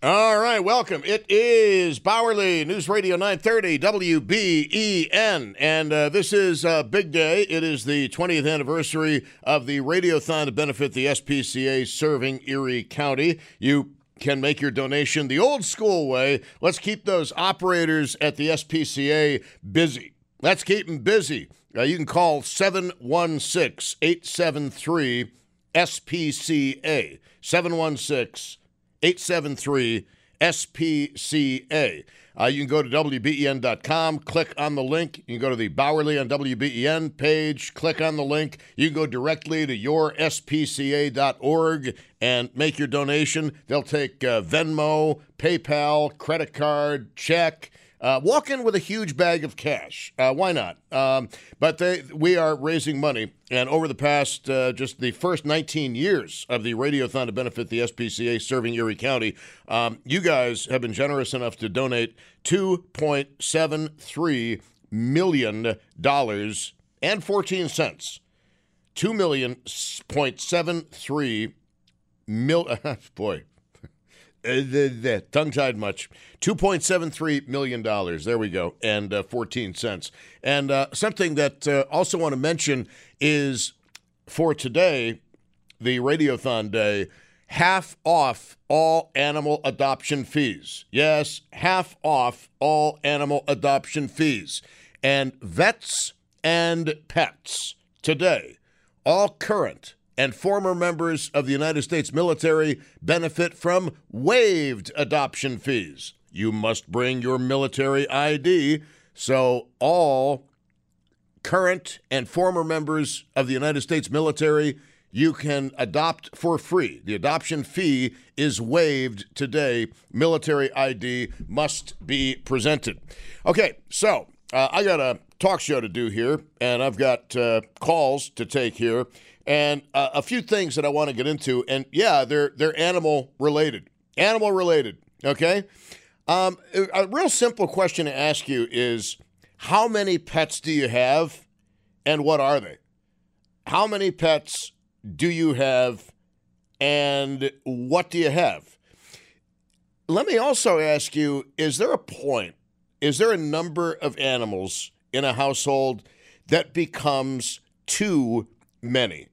All right, welcome. It is Bauerle News Radio 930 WBEN, and uh, this is a big day. It is the 20th anniversary of the Radiothon to benefit the SPCA serving Erie County. You can make your donation the old school way. Let's keep those operators at the SPCA busy. Let's keep them busy. Uh, you can call 716 873 SPCA. 716 873 SPCA. Uh, you can go to WBEN.com, click on the link. You can go to the Bauerle on WBEN page, click on the link. You can go directly to yourspca.org and make your donation. They'll take uh, Venmo, PayPal, credit card, check. Uh, walk in with a huge bag of cash. Uh, why not? Um, but they, we are raising money, and over the past, uh, just the first 19 years of the Radiothon to benefit the SPCA serving Erie County, um, you guys have been generous enough to donate 2.73 million dollars and 14 cents. Two million point seven three mil. Boy, uh, tongue tied much. $2.73 million. There we go. And uh, 14 cents. And uh, something that uh, also want to mention is for today, the Radiothon Day, half off all animal adoption fees. Yes, half off all animal adoption fees. And vets and pets today, all current and former members of the United States military benefit from waived adoption fees. You must bring your military ID, so all current and former members of the United States military you can adopt for free. The adoption fee is waived today. Military ID must be presented. Okay, so uh, I got a talk show to do here, and I've got uh, calls to take here and uh, a few things that I want to get into. And yeah, they're they're animal related, animal related. Okay, um, a real simple question to ask you is, how many pets do you have, and what are they? How many pets do you have, and what do you have? Let me also ask you: Is there a point? Is there a number of animals in a household that becomes too many?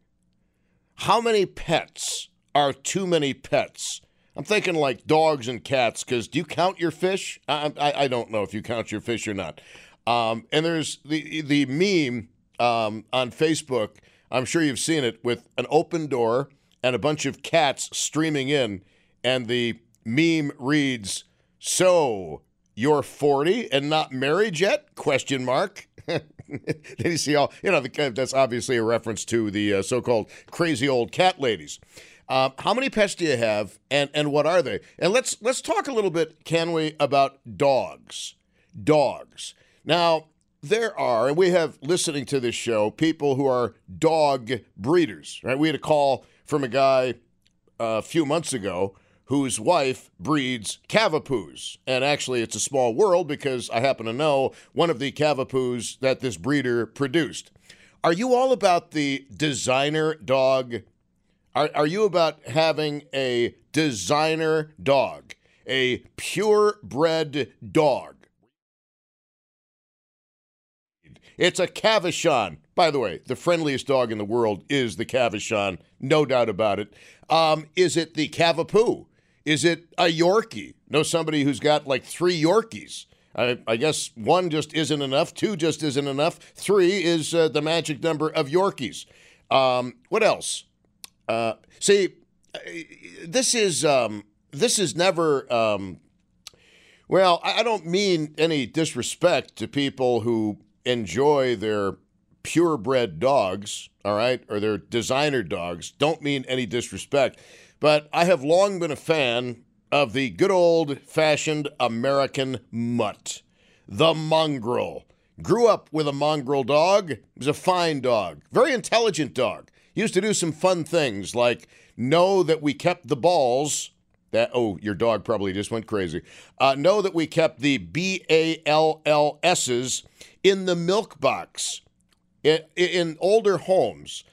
How many pets are too many pets? I'm thinking like dogs and cats because do you count your fish? I, I, I, don't know if you count your fish or not. Um, and there's the the meme um, on Facebook. I'm sure you've seen it with an open door and a bunch of cats streaming in, and the meme reads, "So you're 40 and not married yet?" Question mark. Did you see all? You know, the, that's obviously a reference to the uh, so-called crazy old cat ladies. Uh, how many pets do you have, and and what are they? And let's let's talk a little bit, can we, about dogs? Dogs. Now there are, and we have listening to this show, people who are dog breeders. Right? We had a call from a guy uh, a few months ago whose wife breeds Cavapoos. And actually, it's a small world because I happen to know one of the Cavapoos that this breeder produced. Are you all about the designer dog? Are, are you about having a designer dog, a purebred dog? It's a Cavachon. By the way, the friendliest dog in the world is the Cavachon, no doubt about it. Um, is it the Cavapoo? Is it a Yorkie? Know somebody who's got like three Yorkies. I, I, guess one just isn't enough. Two just isn't enough. Three is uh, the magic number of Yorkies. Um, what else? Uh, see, uh, this is um, this is never. Um, well, I don't mean any disrespect to people who enjoy their purebred dogs, all right, or their designer dogs. Don't mean any disrespect. But I have long been a fan of the good old fashioned American mutt, the mongrel. Grew up with a mongrel dog. It was a fine dog, very intelligent dog. Used to do some fun things like know that we kept the balls. That oh, your dog probably just went crazy. Uh, know that we kept the B A L L S's in the milk box. In, in older homes,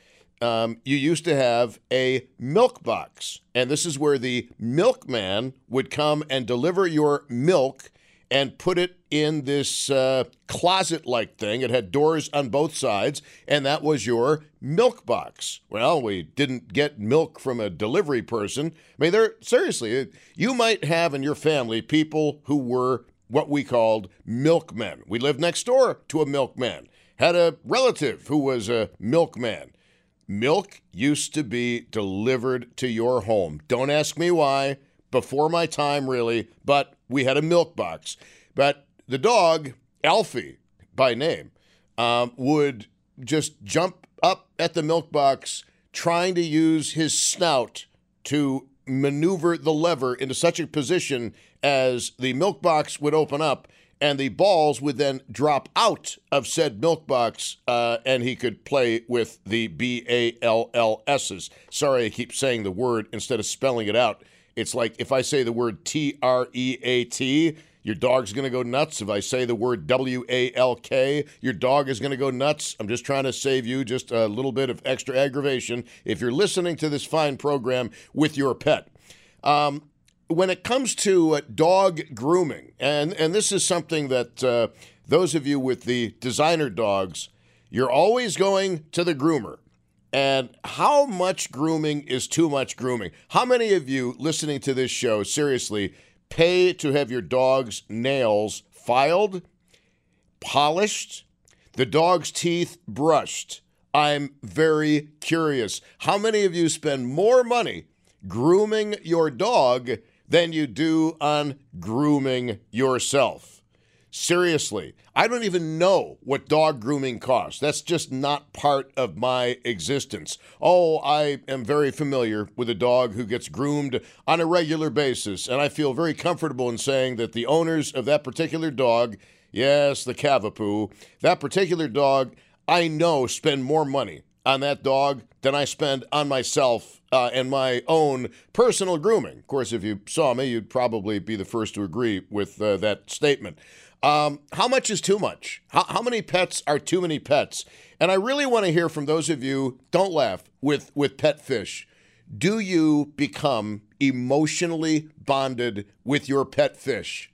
um, you used to have a milk box, and this is where the milkman would come and deliver your milk and put it in this uh, closet like thing. It had doors on both sides, and that was your milk box. Well, we didn't get milk from a delivery person. I mean, there seriously, you might have in your family people who were what we called milkmen. We lived next door to a milkman, had a relative who was a milkman. Milk used to be delivered to your home. Don't ask me why. Before my time, really, but we had a milk box. But the dog, Alfie by name, um, would just jump up at the milk box, trying to use his snout to maneuver the lever into such a position as the milk box would open up and the balls would then drop out of said milk box, uh, and he could play with the B A L L S's. Sorry, I keep saying the word instead of spelling it out. It's like if I say the word T R E A T, your dog's going to go nuts. If I say the word W A L K, your dog is going to go nuts. I'm just trying to save you just a little bit of extra aggravation if you're listening to this fine program with your pet. Um, when it comes to uh, dog grooming, and, and this is something that uh, those of you with the designer dogs, you're always going to the groomer. And how much grooming is too much grooming? How many of you listening to this show, seriously, pay to have your dog's nails filed, polished, the dog's teeth brushed? I'm very curious. How many of you spend more money grooming your dog than you do on grooming yourself? Seriously, I don't even know what dog grooming costs. That's just not part of my existence. Oh, I am very familiar with a dog who gets groomed on a regular basis, and I feel very comfortable in saying that the owners of that particular dog, yes, the Cavapoo, that particular dog, I know spend more money on that dog than I spend on myself uh, and my own personal grooming. Of course, if you saw me, you'd probably be the first to agree with uh, that statement. Um, how much is too much? How, how many pets are too many pets? And I really want to hear from those of you, don't laugh, with, with pet fish. Do you become emotionally bonded with your pet fish?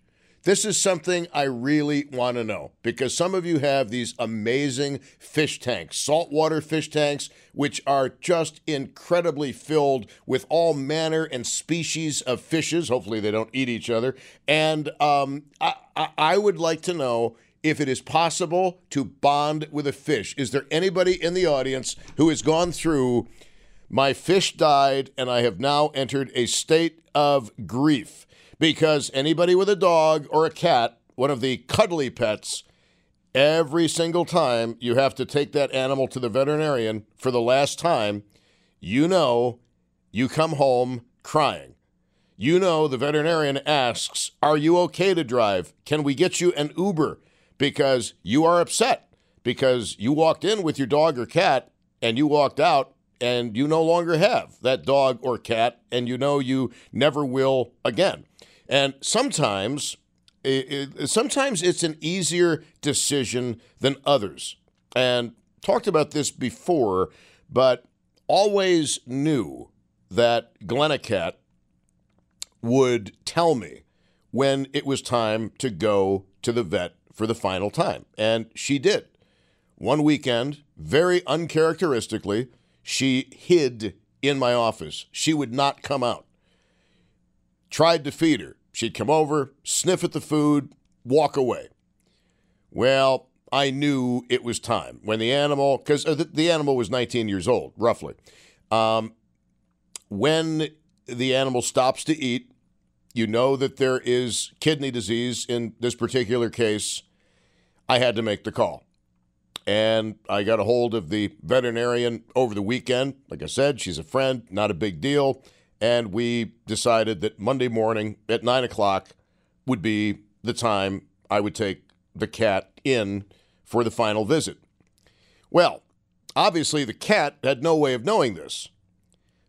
This is something I really want to know because some of you have these amazing fish tanks, saltwater fish tanks, which are just incredibly filled with all manner and species of fishes. Hopefully, they don't eat each other. And um, I, I, I would like to know if it is possible to bond with a fish. Is there anybody in the audience who has gone through my fish died and I have now entered a state of grief? Because anybody with a dog or a cat, one of the cuddly pets, every single time you have to take that animal to the veterinarian for the last time, you know you come home crying. You know the veterinarian asks, Are you okay to drive? Can we get you an Uber? Because you are upset because you walked in with your dog or cat and you walked out and you no longer have that dog or cat and you know you never will again. And sometimes, it, it, sometimes it's an easier decision than others. And talked about this before, but always knew that Glennacat would tell me when it was time to go to the vet for the final time. And she did. One weekend, very uncharacteristically, she hid in my office. She would not come out. Tried to feed her. She'd come over, sniff at the food, walk away. Well, I knew it was time when the animal, because uh, the, the, animal was 19 years old, roughly. Um, when the animal stops to eat, you know that there is kidney disease in this particular case. I had to make the call. And I got a hold of the veterinarian over the weekend. Like I said, she's a friend, not a big deal. And we decided that Monday morning at nine o'clock would be the time I would take the cat in for the final visit. Well, obviously, the cat had no way of knowing this,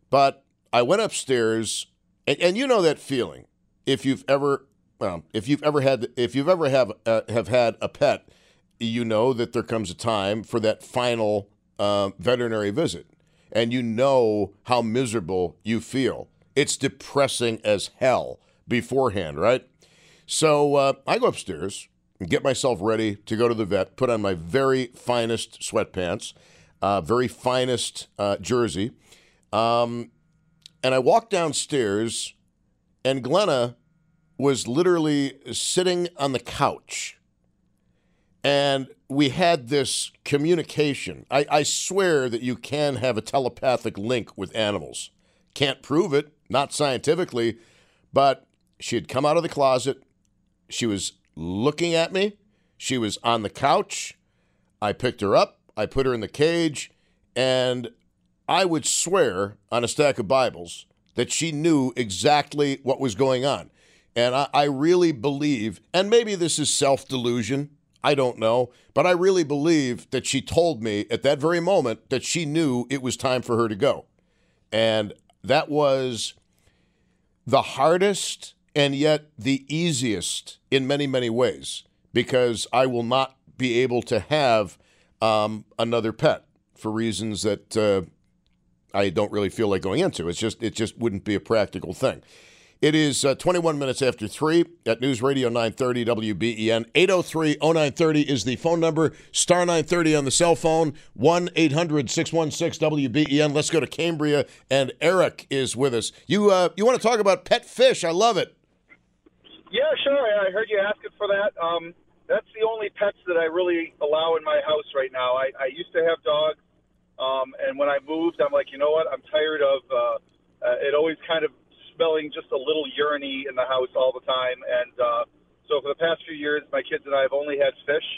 but I went upstairs, and, and you know that feeling if you've ever, well, if you've ever had, if you've ever have uh, have had a pet, you know that there comes a time for that final uh, veterinary visit, and you know how miserable you feel. It's depressing as hell beforehand, right? So uh, I go upstairs and get myself ready to go to the vet, put on my very finest sweatpants, uh, very finest uh, jersey. Um, and I walk downstairs, and Glenna was literally sitting on the couch. And we had this communication. I, I swear that you can have a telepathic link with animals. Can't prove it, not scientifically, but she had come out of the closet. She was looking at me. She was on the couch. I picked her up. I put her in the cage. And I would swear on a stack of Bibles that she knew exactly what was going on. And I, I really believe, and maybe this is self delusion, I don't know, but I really believe that she told me at that very moment that she knew it was time for her to go. And that was the hardest and yet the easiest in many, many ways because I will not be able to have um, another pet for reasons that uh, I don't really feel like going into. It's just it just wouldn't be a practical thing. It is uh, 21 minutes after 3 at News Radio 930 WBEN. 803 0930 is the phone number. Star 930 on the cell phone. 1 800 616 WBEN. Let's go to Cambria. And Eric is with us. You, uh, you want to talk about pet fish? I love it. Yeah, sure. I heard you asking for that. Um, that's the only pets that I really allow in my house right now. I, I used to have dogs, um, and when I moved, I'm like, you know what? I'm tired of uh, uh, it always kind of smelling just a little uriny in the house all the time. And uh, so for the past few years, my kids and I have only had fish.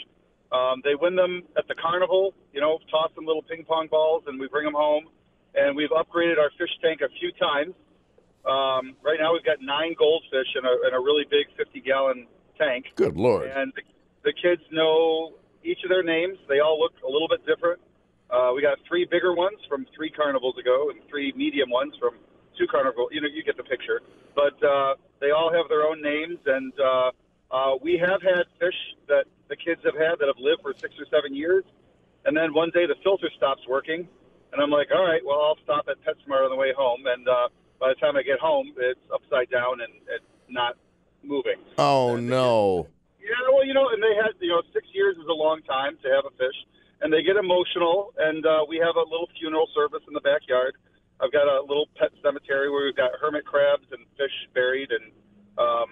Um, they win them at the carnival, you know, toss them little ping pong balls, and we bring them home. And we've upgraded our fish tank a few times. Um, right now, we've got nine goldfish in a, in a really big 50 gallon tank. Good Lord. And the, the kids know each of their names. They all look a little bit different. Uh, we got three bigger ones from three carnivals ago and three medium ones from two carnival. You know, you get the picture. But uh, they all have their own names, and uh, uh, we have had fish that the kids have had that have lived for six or seven years. And then one day the filter stops working, and I'm like, all right, well, I'll stop at PetSmart on the way home, and uh, by the time I get home, it's upside down and it's not moving. Oh and no. Yeah, well, you know, and they had, you know, six years is a long time to have a fish, and they get emotional. And uh, we have a little funeral service in the backyard. I've got a little pet cemetery where we've got hermit crabs and fish buried, and um,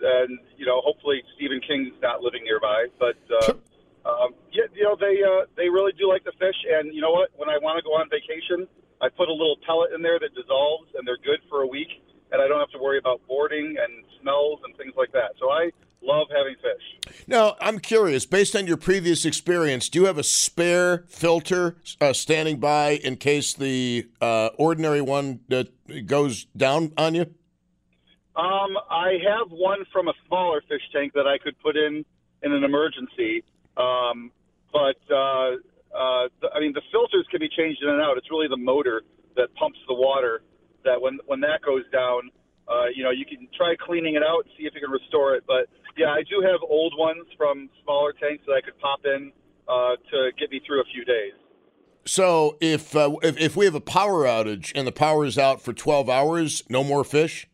and you know, hopefully Stephen King's not living nearby, but. Uh, um, yeah, you know they uh, they really do like the fish, and you know what? When I want to go on vacation, I put a little pellet in there that dissolves, and they're good for a week, and I don't have to worry about boarding and smells and things like that. So I love having fish. Now, I'm curious, based on your previous experience, do you have a spare filter uh, standing by in case the uh, ordinary one uh, goes down on you? Um, I have one from a smaller fish tank that I could put in in an emergency. Um, but uh, uh, the, I mean, the filters can be changed in and out. It's really the motor that pumps the water. That when when that goes down, uh, you know, you can try cleaning it out and see if you can restore it. But yeah, I do have old ones from smaller tanks that I could pop in uh, to get me through a few days. So if, uh, if if we have a power outage and the power is out for 12 hours, no more fish.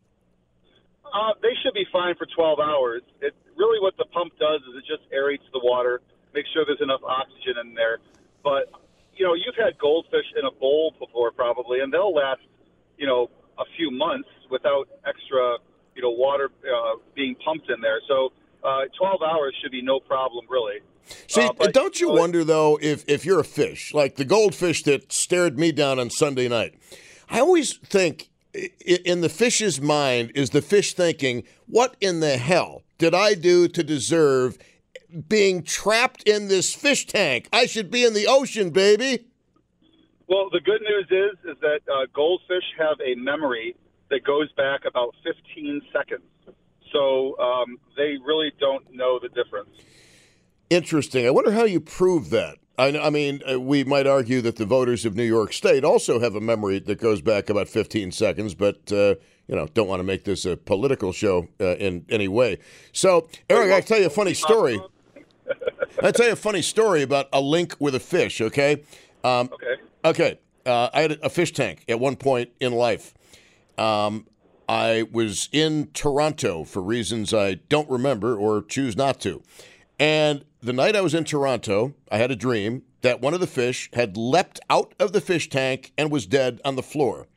Uh, they should be fine for 12 hours. It really what the pump does is it just aerates the water, makes sure there's enough oxygen in there. But you know, you've had goldfish in a bowl before, probably, and they'll last, you know, a few months without extra, you know, water uh, being pumped in there. So, uh, 12 hours should be no problem, really. See, Uh, but- don't you wonder though if if you're a fish like the goldfish that stared me down on Sunday night? I always think in the fish's mind is the fish thinking, "What in the hell did I do to deserve being trapped in this fish tank? I should be in the ocean, baby." Well, the good news is is that uh, goldfish have a memory that goes back about 15 seconds, so um, they really don't know the difference. Interesting. I wonder how you prove that. I, I mean, uh, we might argue that the voters of New York State also have a memory that goes back about 15 seconds, but uh, you know, don't want to make this a political show uh, in any way. So, Eric, I'll tell you a funny story. I'll tell you a funny story about a link with a fish. Okay. Um, okay. Okay. Uh, I had a fish tank at one point in life. Um, I was in Toronto for reasons I don't remember or choose not to. And the night I was in Toronto, I had a dream that one of the fish had leapt out of the fish tank and was dead on the floor.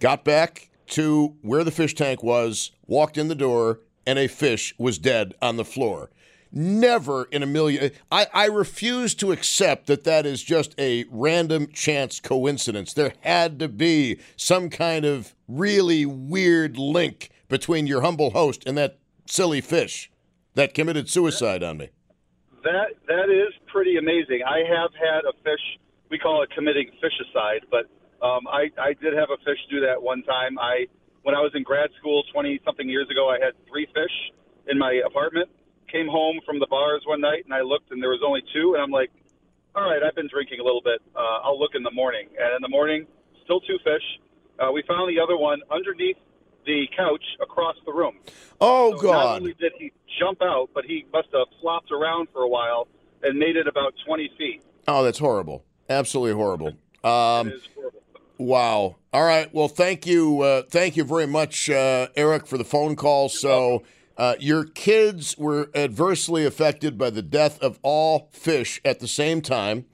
Got back to where the fish tank was, walked in the door, and a fish was dead on the floor. Never in a million. I, I refuse to accept that that is just a random chance coincidence. There had to be some kind of really weird link between your humble host and that silly fish that committed suicide on me. That that is pretty amazing. I have had a fish. We call it committing fishicide, but um, I I did have a fish do that one time. I when I was in grad school twenty something years ago, I had three fish in my apartment. Came home from the bars one night and I looked and there was only two, and I'm like, all right, I've been drinking a little bit. Uh, I'll look in the morning. And in the morning, still two fish. Uh, we found the other one underneath the couch across the room. Oh so God! Not only did he jump out, but he must have flopped around for a while and made it about 20 feet. Oh, that's horrible. Absolutely horrible. Um, horrible. Wow. All right. Well, thank you. Uh, thank you very much, uh, Eric, for the phone call. So, uh, your kids were adversely affected by the death of all fish at the same time.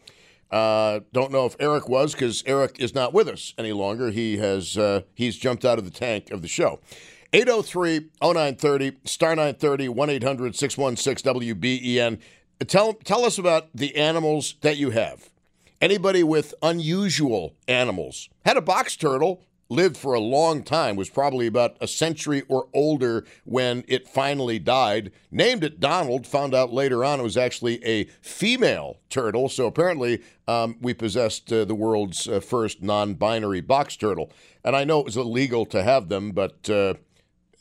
Uh, don't know if Eric was because Eric is not with us any longer. He has uh, he's jumped out of the tank of the show. 803 0930 star 930 1 800 616 WBEN. Tell tell us about the animals that you have. Anybody with unusual animals had a box turtle lived for a long time, was probably about a century or older when it finally died. Named it Donald, found out later on it was actually a female turtle. So apparently, um, we possessed uh, the world's uh, first non binary box turtle. And I know it was illegal to have them, but uh,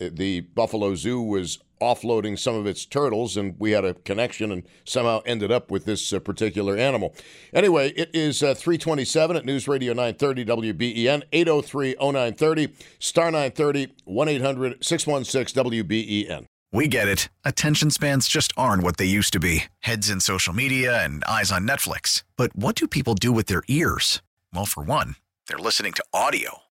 the Buffalo Zoo was offloading some of its turtles, and we had a connection and somehow ended up with this uh, particular animal. Anyway, it is uh, 327 at News Radio 930 WBEN, 803 0930, star 930, 1 800 616 WBEN. We get it. Attention spans just aren't what they used to be heads in social media and eyes on Netflix. But what do people do with their ears? Well, for one, they're listening to audio.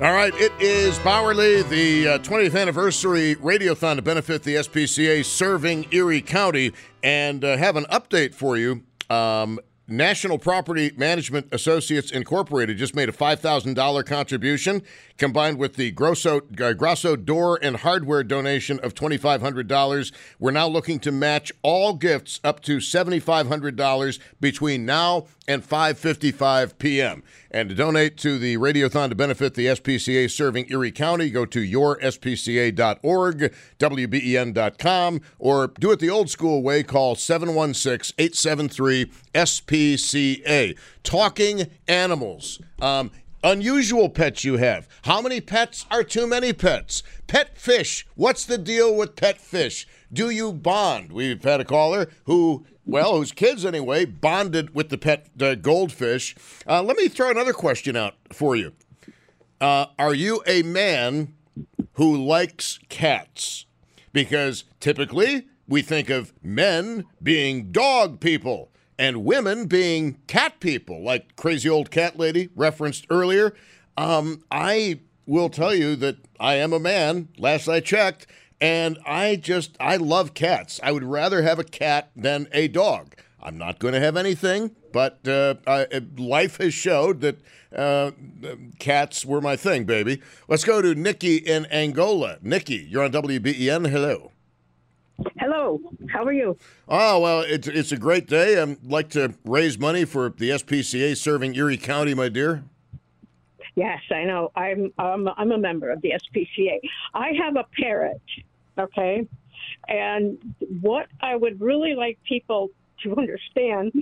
All right, it is Bauerle, the uh, 20th anniversary radiothon to benefit the SPCA serving Erie County, and uh, have an update for you. Um, National Property Management Associates Incorporated just made a $5,000 contribution combined with the Grosso, uh, Grosso door and hardware donation of $2,500. We're now looking to match all gifts up to $7,500 between now and 5:55 p.m. And to donate to the Radiothon to benefit the SPCA serving Erie County, go to yourspca.org, wben.com, or do it the old school way. Call 716-873-SPCA. Talking animals. Um, unusual pets you have. How many pets are too many pets? Pet fish. What's the deal with pet fish? Do you bond? We've had a caller who well, whose kids anyway, bonded with the pet uh, goldfish. Uh, let me throw another question out for you. Uh, are you a man who likes cats? Because typically we think of men being dog people and women being cat people, like crazy old cat lady referenced earlier. Um, I will tell you that I am a man. Last I checked, and I just I love cats. I would rather have a cat than a dog. I'm not going to have anything, but uh, I, life has showed that uh, cats were my thing, baby. Let's go to Nikki in Angola. Nikki, you're on WBEN. Hello. How are you? Oh well, it's it's a great day. I'd like to raise money for the SPCA serving Erie County, my dear. Yes, I know. I'm um, I'm a member of the SPCA. I have a parrot. Okay, and what I would really like people to understand,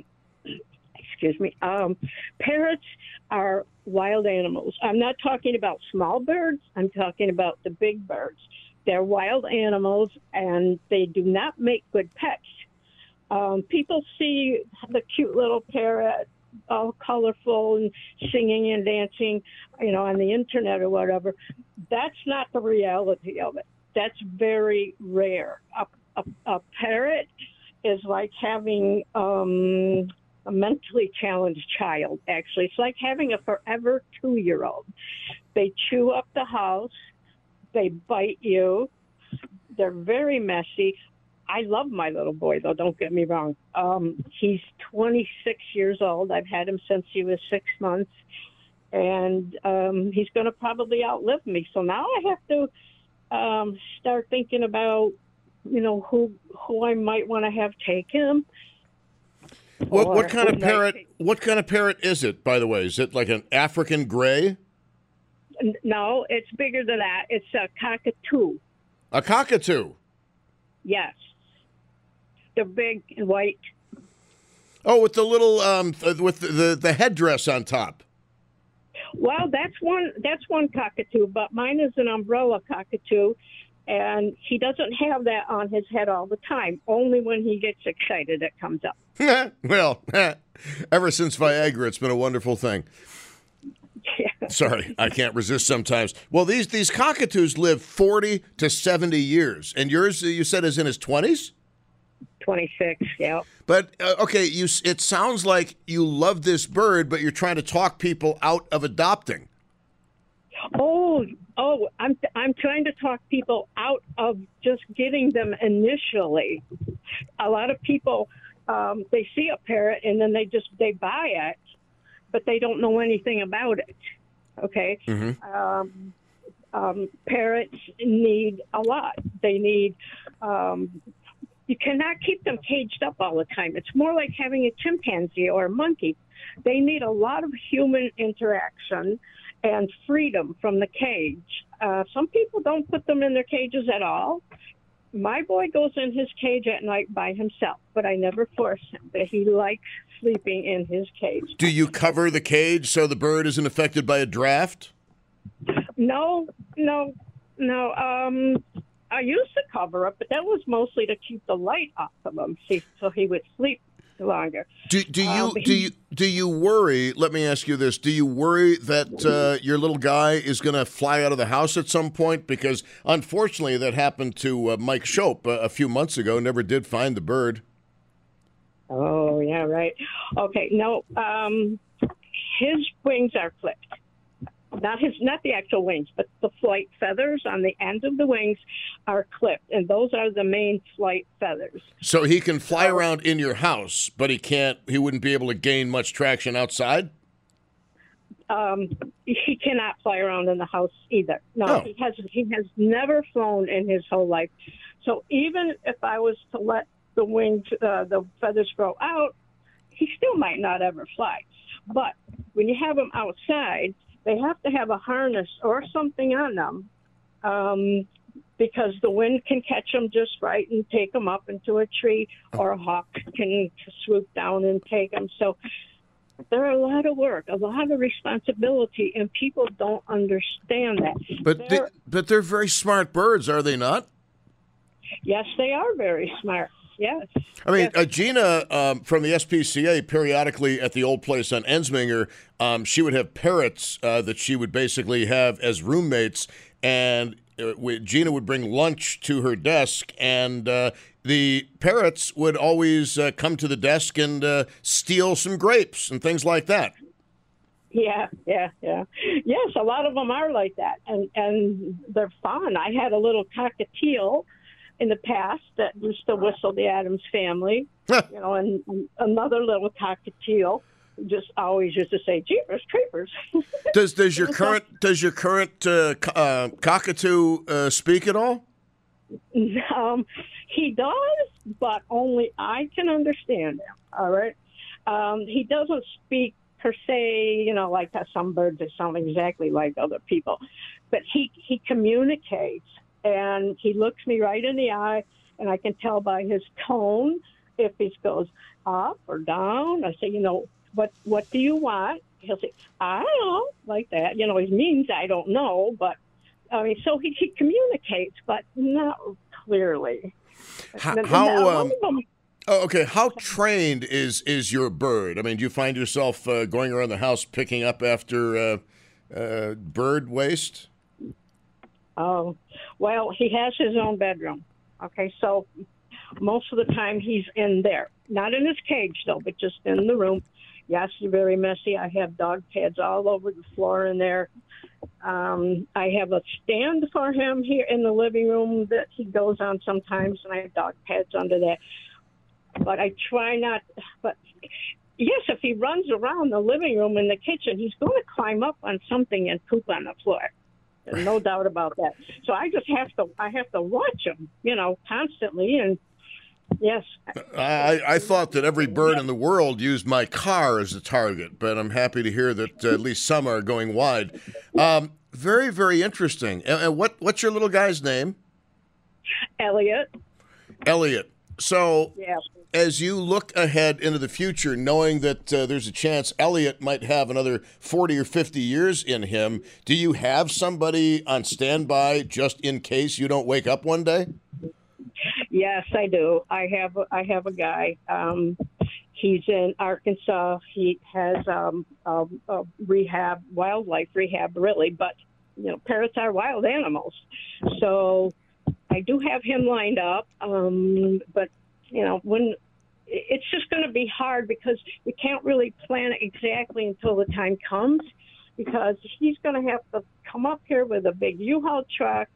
excuse me, um, parrots are wild animals. I'm not talking about small birds. I'm talking about the big birds. They're wild animals, and they do not make good pets. Um, people see the cute little parrot, all colorful and singing and dancing, you know, on the internet or whatever. That's not the reality of it. That's very rare. A, a, a parrot is like having um, a mentally challenged child, actually. It's like having a forever two year old. They chew up the house, they bite you. They're very messy. I love my little boy, though. Don't get me wrong. Um, he's 26 years old. I've had him since he was six months, and um, he's going to probably outlive me. So now I have to um, start thinking about, you know, who who I might want to have take him. What what kind of parrot? What kind of parrot is it? By the way, is it like an African gray? No, it's bigger than that. It's a cockatoo. A cockatoo. Yes. The big and white. Oh, with the little um, with the, the, the headdress on top. Well, that's one that's one cockatoo, but mine is an umbrella cockatoo, and he doesn't have that on his head all the time. Only when he gets excited, it comes up. well, ever since Viagra, it's been a wonderful thing. Sorry, I can't resist sometimes. Well, these these cockatoos live 40 to 70 years. And yours you said is in his 20s? 26, yeah. But uh, okay, you it sounds like you love this bird, but you're trying to talk people out of adopting. Oh, oh, I'm I'm trying to talk people out of just getting them initially. A lot of people um, they see a parrot and then they just they buy it, but they don't know anything about it. Okay. Mm-hmm. Um, um, parrots need a lot. They need. Um, you cannot keep them caged up all the time. It's more like having a chimpanzee or a monkey. They need a lot of human interaction and freedom from the cage. Uh, some people don't put them in their cages at all. My boy goes in his cage at night by himself, but I never force him. But he likes sleeping in his cage. Do you cover the cage so the bird isn't affected by a draft? No, no, no. Um, I used to cover it, but that was mostly to keep the light off of him, see, so he would sleep longer. Do, do you Um, do you do you worry? Let me ask you this: Do you worry that uh, your little guy is going to fly out of the house at some point? Because unfortunately, that happened to uh, Mike Shope uh, a few months ago. Never did find the bird. Oh, yeah, right. Okay, no, um, his wings are clipped. Not his, not the actual wings, but the flight feathers on the end of the wings are clipped, and those are the main flight feathers. So he can fly around in your house, but he can't. He wouldn't be able to gain much traction outside. Um, he cannot fly around in the house either. No, Oh. he has he has never flown in his whole life. So even if I was to let the wings, uh, the feathers grow out, he still might not ever fly. But when you have him outside, they have to have a harness or something on them um, because the wind can catch them just right and take them up into a tree, or a hawk can swoop down and take them. So they're a lot of work, a lot of responsibility, and people don't understand that. But they, They're- but they're very smart birds, are they not? yes, they are very smart. Yes. I mean, Yes. uh, Gina um, from the SPCA periodically at the old place on Ensminger, um, she would have parrots uh, that she would basically have as roommates, and uh, we, Gina would bring lunch to her desk, and uh, the parrots would always uh, come to the desk and uh, steal some grapes and things like that. Yeah, yeah, yeah. Yes, a lot of them are like that, and and they're fun. I had a little cockatiel in the past that used to whistle the Addams family, you know, and, and another little cockatiel just always used to say "Jeepers Creepers." does does your current does your current uh, uh, cockatoo uh, speak at all? um, he does, but only I can understand him. All right, um, he doesn't speak per se, you know, like some birds that sound exactly like other people, but he he communicates and he looks me right in the eye, and I can tell by his tone if he goes up or down. I say, you know, what what do you want? He'll say, I don't know, like that. You know, he means I don't know, but I mean, so he, he communicates, but not clearly. How, how um, some of them- oh, okay? How trained is is your bird? I mean, do you find yourself uh, going around the house picking up after uh, uh, bird waste? Oh, well, he has his own bedroom. Okay, so most of the time he's in there, not in his cage though, but just in the room. Yes, it's very messy. I have dog pads all over the floor in there. Um, I have a stand for him here in the living room that he goes on sometimes, and I have dog pads under that. But I try not. But yes, if he runs around the living room and the kitchen, he's going to climb up on something and poop on the floor. No doubt about that. So I just have to I have to watch them, you know, constantly and yes. I, I thought that every bird in the world used my car as a target, but I'm happy to hear that uh, at least some are going wide. Um, very, very interesting. And, and what what's your little guy's name? Elliot. Elliot. So, Yeah. As you look ahead into the future, knowing that uh, there's a chance Elliot might have another 40 or 50 years in him, do you have somebody on standby just in case you don't wake up one day? Yes, I do. I have I have a guy. Um he's in Arkansas. He has um a, a rehab wildlife rehab really, but you know, parrots are wild animals. So I do have him lined up. Um but you know, when it's just going to be hard because we can't really plan it exactly until the time comes because he's going to have to come up here with a big U-Haul truck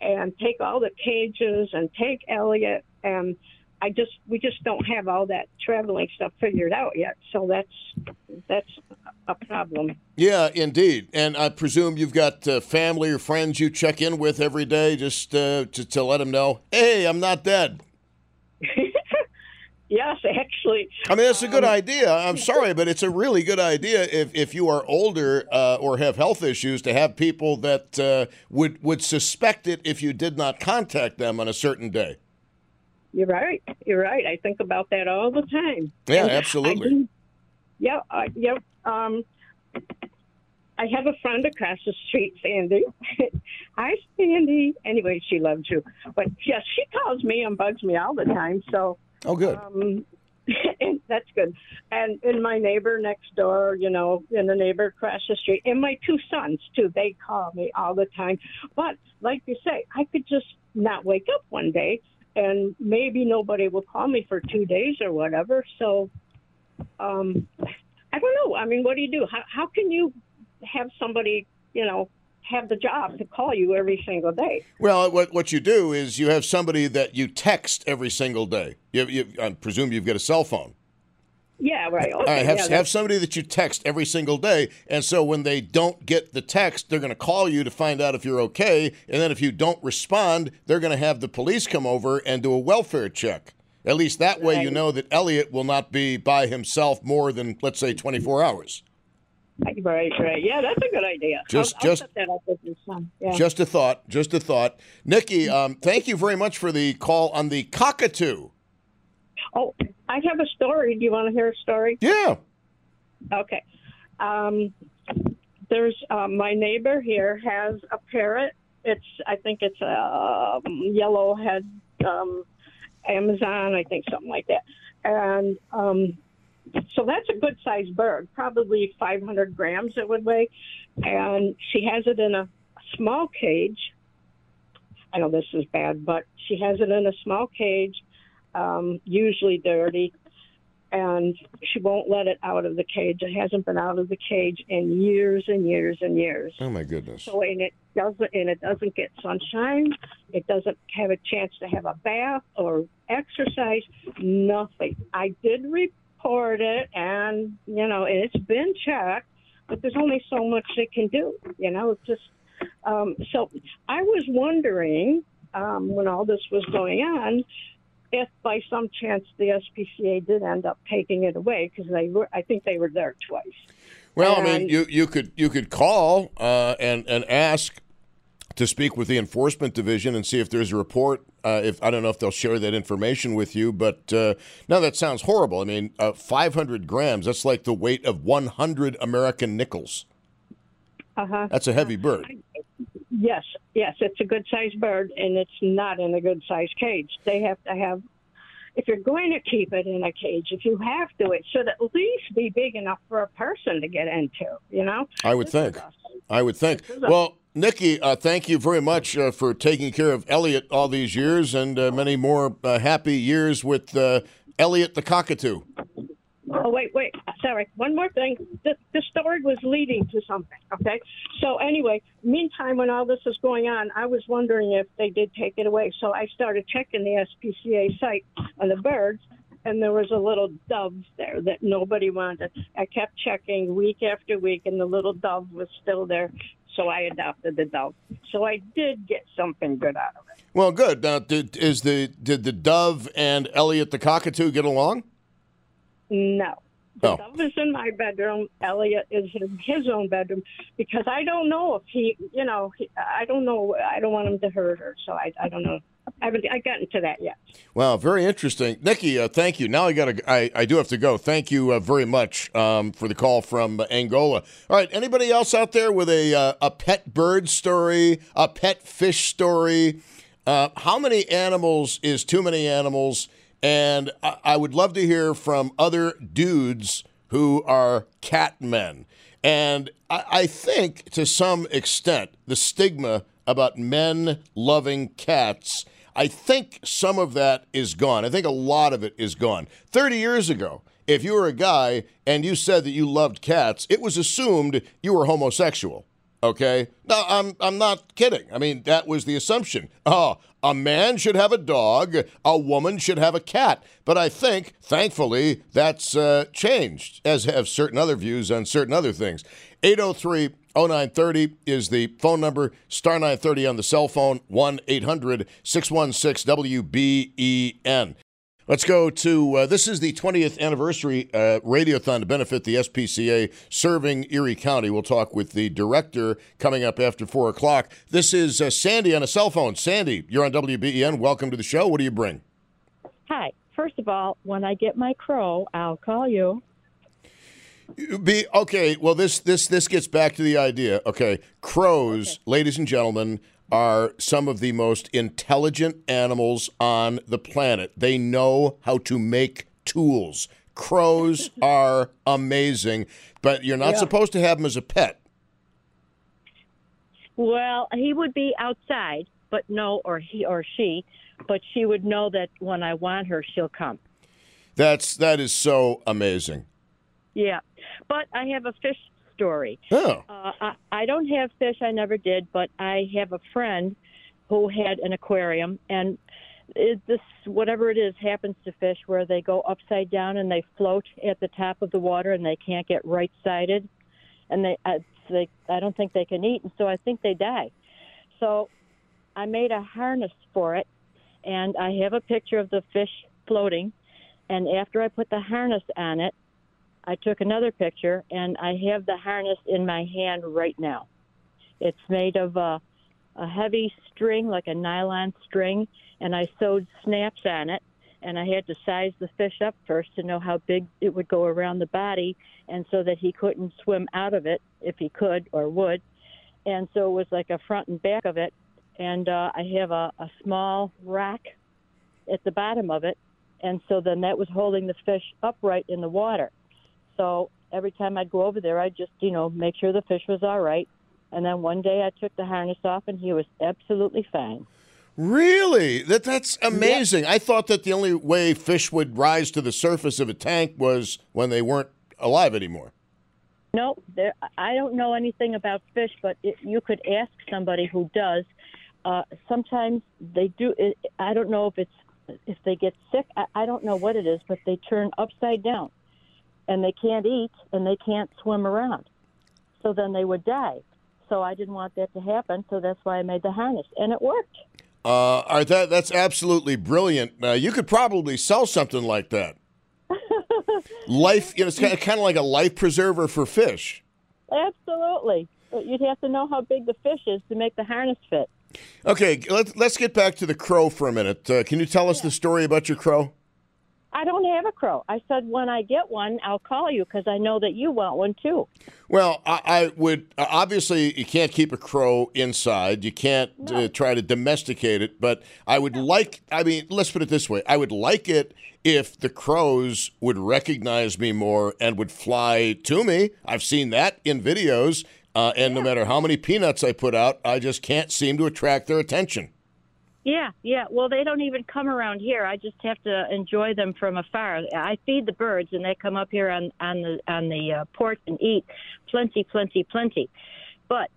and take all the cages and take Elliot and I just we just don't have all that traveling stuff figured out yet. So that's that's a problem. Yeah, indeed. And I presume you've got uh, family or friends you check in with every day just uh, to, to let them know, hey, I'm not dead. Yes, actually. I mean, that's a good idea. I'm sorry, but it's a really good idea if, if you are older uh, or have health issues to have people that uh, would would suspect it if you did not contact them on a certain day. You're right. You're right. I think about that all the time. Yeah, And absolutely. do- yeah, I, yeah. Um, I have a friend across the street, Sandy. Hi, Sandy. Anyway, she loves you, but yes, she calls me and bugs me all the time. So Oh, good. um, that's good. And and my neighbor next door, you know, and the neighbor across the street, and my two sons too. They call me all the time. But like you say, I could just not wake up one day, and maybe nobody will call me for two days or whatever. So, um, I don't know. I mean, what do you do? How how can you have somebody, you know, have the job to call you every single day? Well, what what you do is you have somebody that you text every single day. You, you, I presume you've got a cell phone. Yeah, right. Okay, right, have, yeah, have somebody that you text every single day. And so when they don't get the text, they're going to call you to find out if you're okay. And then if you don't respond, they're going to have the police come over and do a welfare check. At least that way you know that Elliot will not be by himself more than, let's say, 24 hours. Right, right. Yeah, that's a good idea. Just- I'll, I'll just- set that up with your son. Yeah. Just a thought. Just a thought. Nikki, um, thank you very much for the call on the cockatoo. oh, I have a story. Do you want to hear a story? Yeah. Okay. Um, there's uh, my neighbor here has a parrot. It's I think it's a um, yellowhead um, Amazon. I think something like that. And um, so that's a good sized bird, probably 500 grams it would weigh. And she has it in a small cage. I know this is bad, but she has it in a small cage, um, usually dirty. and she won't let it out of the cage. It hasn't been out of the cage in years and years and years. Oh my goodness. So and it doesn't and it doesn't get sunshine. It doesn't have a chance to have a bath or exercise. Nothing. I did report it, and you know it's been checked, but there's only so much they can do. You know, it's just um, so. I was wondering um, when all this was going on if by some chance the SPCA did end up taking it away because they were, I think they were there twice. Well, I mean, you, you could you could call uh, and and ask to speak with the enforcement division and see if there's a report. Uh, if I don't know if they'll share that information with you, but uh, no, that sounds horrible. I mean, uh, 500 grams—that's like the weight of 100 American nickels. Uh-huh. That's a heavy bird. Yes, yes, it's a good sized bird, and it's not in a good sized cage. They have to have, if you're going to keep it in a cage, if you have to, it should at least be big enough for a person to get into. You know. I would This think. awesome. I would think. Well, Nikki, uh, thank you very much uh, for taking care of Elliot all these years and uh, many more uh, happy years with uh, Elliot the cockatoo. Oh wait, wait. Sorry. One more thing. The, the story was leading to something. Okay. So anyway, meantime, when all this was going on, I was wondering if they did take it away. So I started checking the SPCA site on the birds, and there was a little dove there that nobody wanted. I kept checking week after week, and the little dove was still there. So I adopted the dove. So I did get something good out of it. Well, good. Now, did is the did the dove and Elliot the cockatoo get along? No. The Oh. is in my bedroom. Elliot is in his own bedroom because I don't know if he, you know, he, I don't know. I don't want him to hurt her, so I, I don't know. I haven't I gotten to that yet. Wow, very interesting, Nikki. Uh, thank you. Now I got to. I, I do have to go. Thank you uh, very much um, for the call from Angola. All right. Anybody else out there with a uh, a pet bird story, a pet fish story? Uh, how many animals is too many animals? And I, I would love to hear from other dudes who are cat men. And I, I think to some extent, the stigma about men loving cats, I think some of that is gone. I think a lot of it is gone. 30 years ago, if you were a guy and you said that you loved cats, it was assumed you were homosexual. Okay? No, I'm I'm not kidding. I mean, that was the assumption. Oh, a man should have a dog, a woman should have a cat. But I think, thankfully, that's uh, changed, as have certain other views on certain other things. 803 0930 is the phone number, star 930 on the cell phone, 1 800 616 WBEN. Let's go to uh, this is the 20th anniversary uh, radiothon to benefit the SPCA serving Erie County. We'll talk with the director coming up after four o'clock. This is uh, Sandy on a cell phone. Sandy, you're on WBEN. Welcome to the show. What do you bring? Hi. First of all, when I get my crow, I'll call you. Be okay. Well, this this this gets back to the idea. Okay, crows, ladies and gentlemen, are some of the most intelligent animals on the planet. They know how to make tools. Crows are amazing, but you're not Yeah. supposed to have them as a pet. Well, he would be outside, but no, or he or she, but she would know that when I want her, she'll come. That's that is so amazing. Yeah. But I have a fish story. Oh, Uh, I, I don't have fish, I never did, but I have a friend who had an aquarium, and it, this, whatever it is, happens to fish where they go upside down and they float at the top of the water and they can't get right sided. And they, uh, they, I don't think they can eat, and so I think they die. So I made a harness for it, and I have a picture of the fish floating. And after I put the harness on it, I took another picture, and I have the harness in my hand right now. It's made of a, a heavy string, like a nylon string, and I sewed snaps on it. And I had to size the fish up first to know how big it would go around the body, and so that he couldn't swim out of it if he could or would. And so it was like a front and back of it. And uh, I have a, a small rack at the bottom of it, and so then that was holding the fish upright in the water. So every time I'd go over there, I'd just, you know, make sure the fish was all right. And then one day I took the harness off and he was absolutely fine. Really? That that's amazing. I thought that the only way fish would rise to the surface of a tank was when they weren't alive anymore. No, there. I don't know anything about fish, but it, you could ask somebody who does. Uh, sometimes they do. It, I don't know if it's if they get sick. I, I don't know what it is, but they turn upside down, and they can't eat and they can't swim around. So then they would die. So I didn't want that to happen. So that's why I made the harness, and it worked. Uh, all right, that that's absolutely brilliant. Uh, you could probably sell something like that. life, you know, it's kind of, kind of like a life preserver for fish. Absolutely, but you'd have to know how big the fish is to make the harness fit. Okay, let's let's get back to the crow for a minute. Uh, can you tell us the story about your crow? I don't have a crow. I said when I get one, I'll call you because I know that you want one too. Well, I, I would uh, obviously you can't keep a crow inside. You can't uh, try to domesticate it, but I would like. I mean, let's put it this way: I would like it if the crows would recognize me more and would fly to me. I've seen that in videos, uh, and no matter how many peanuts I put out, I just can't seem to attract their attention. Yeah, yeah. Well, they don't even come around here. I just have to enjoy them from afar. I feed the birds, and they come up here on on the on the uh, porch and eat plenty, plenty, plenty. But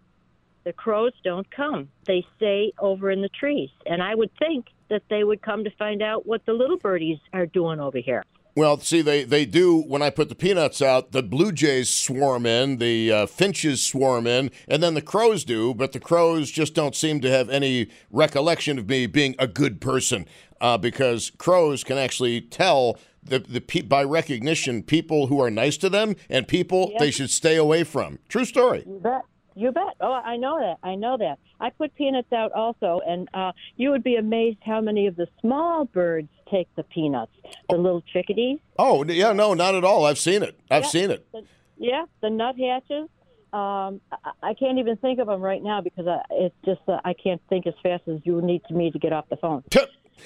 the crows don't come. They stay over in the trees, and I would think that they would come to find out what the little birdies are doing over here. Well, see, they, they do when I put the peanuts out, the blue jays swarm in, the uh, finches swarm in, and then the crows do, but the crows just don't seem to have any recollection of me being a good person uh, because crows can actually tell the, the by recognition people who are nice to them and people they should stay away from. True story. You bet. You bet. Oh, I know that. I know that. I put peanuts out also, and uh, you would be amazed how many of the small birds take the peanuts. The little chickadees. Oh, yeah, no, not at all. I've seen it. I've yeah, seen it. The, yeah, the nuthatches. Um, I, I can't even think of them right now because I, it's just uh, I can't think as fast as you need to me to get off the phone.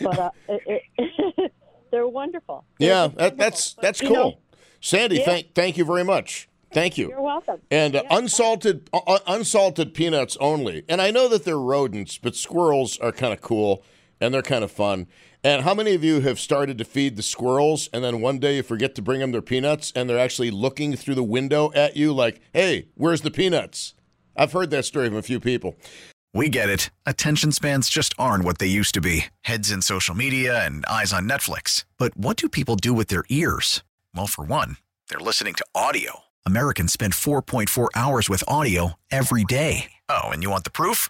but uh, it, it, they're wonderful. They're yeah, wonderful. That, that's But, that's you cool. know, Sandy, Yeah. thank thank you very much. Thank you. You're welcome. And uh, Yeah. unsalted uh, uh, unsalted peanuts only. And I know that they're rodents, but squirrels are kind of cool and they're kind of fun. And how many of you have started to feed the squirrels and then one day you forget to bring them their peanuts and they're actually looking through the window at you like, "Hey, where's the peanuts?" I've heard that story from a few people. We get it. Attention spans just aren't what they used to be heads in social media and eyes on Netflix. But what do people do with their ears? Well, for one, they're listening to audio. Americans spend 4.4 hours with audio every day. Oh, and you want the proof?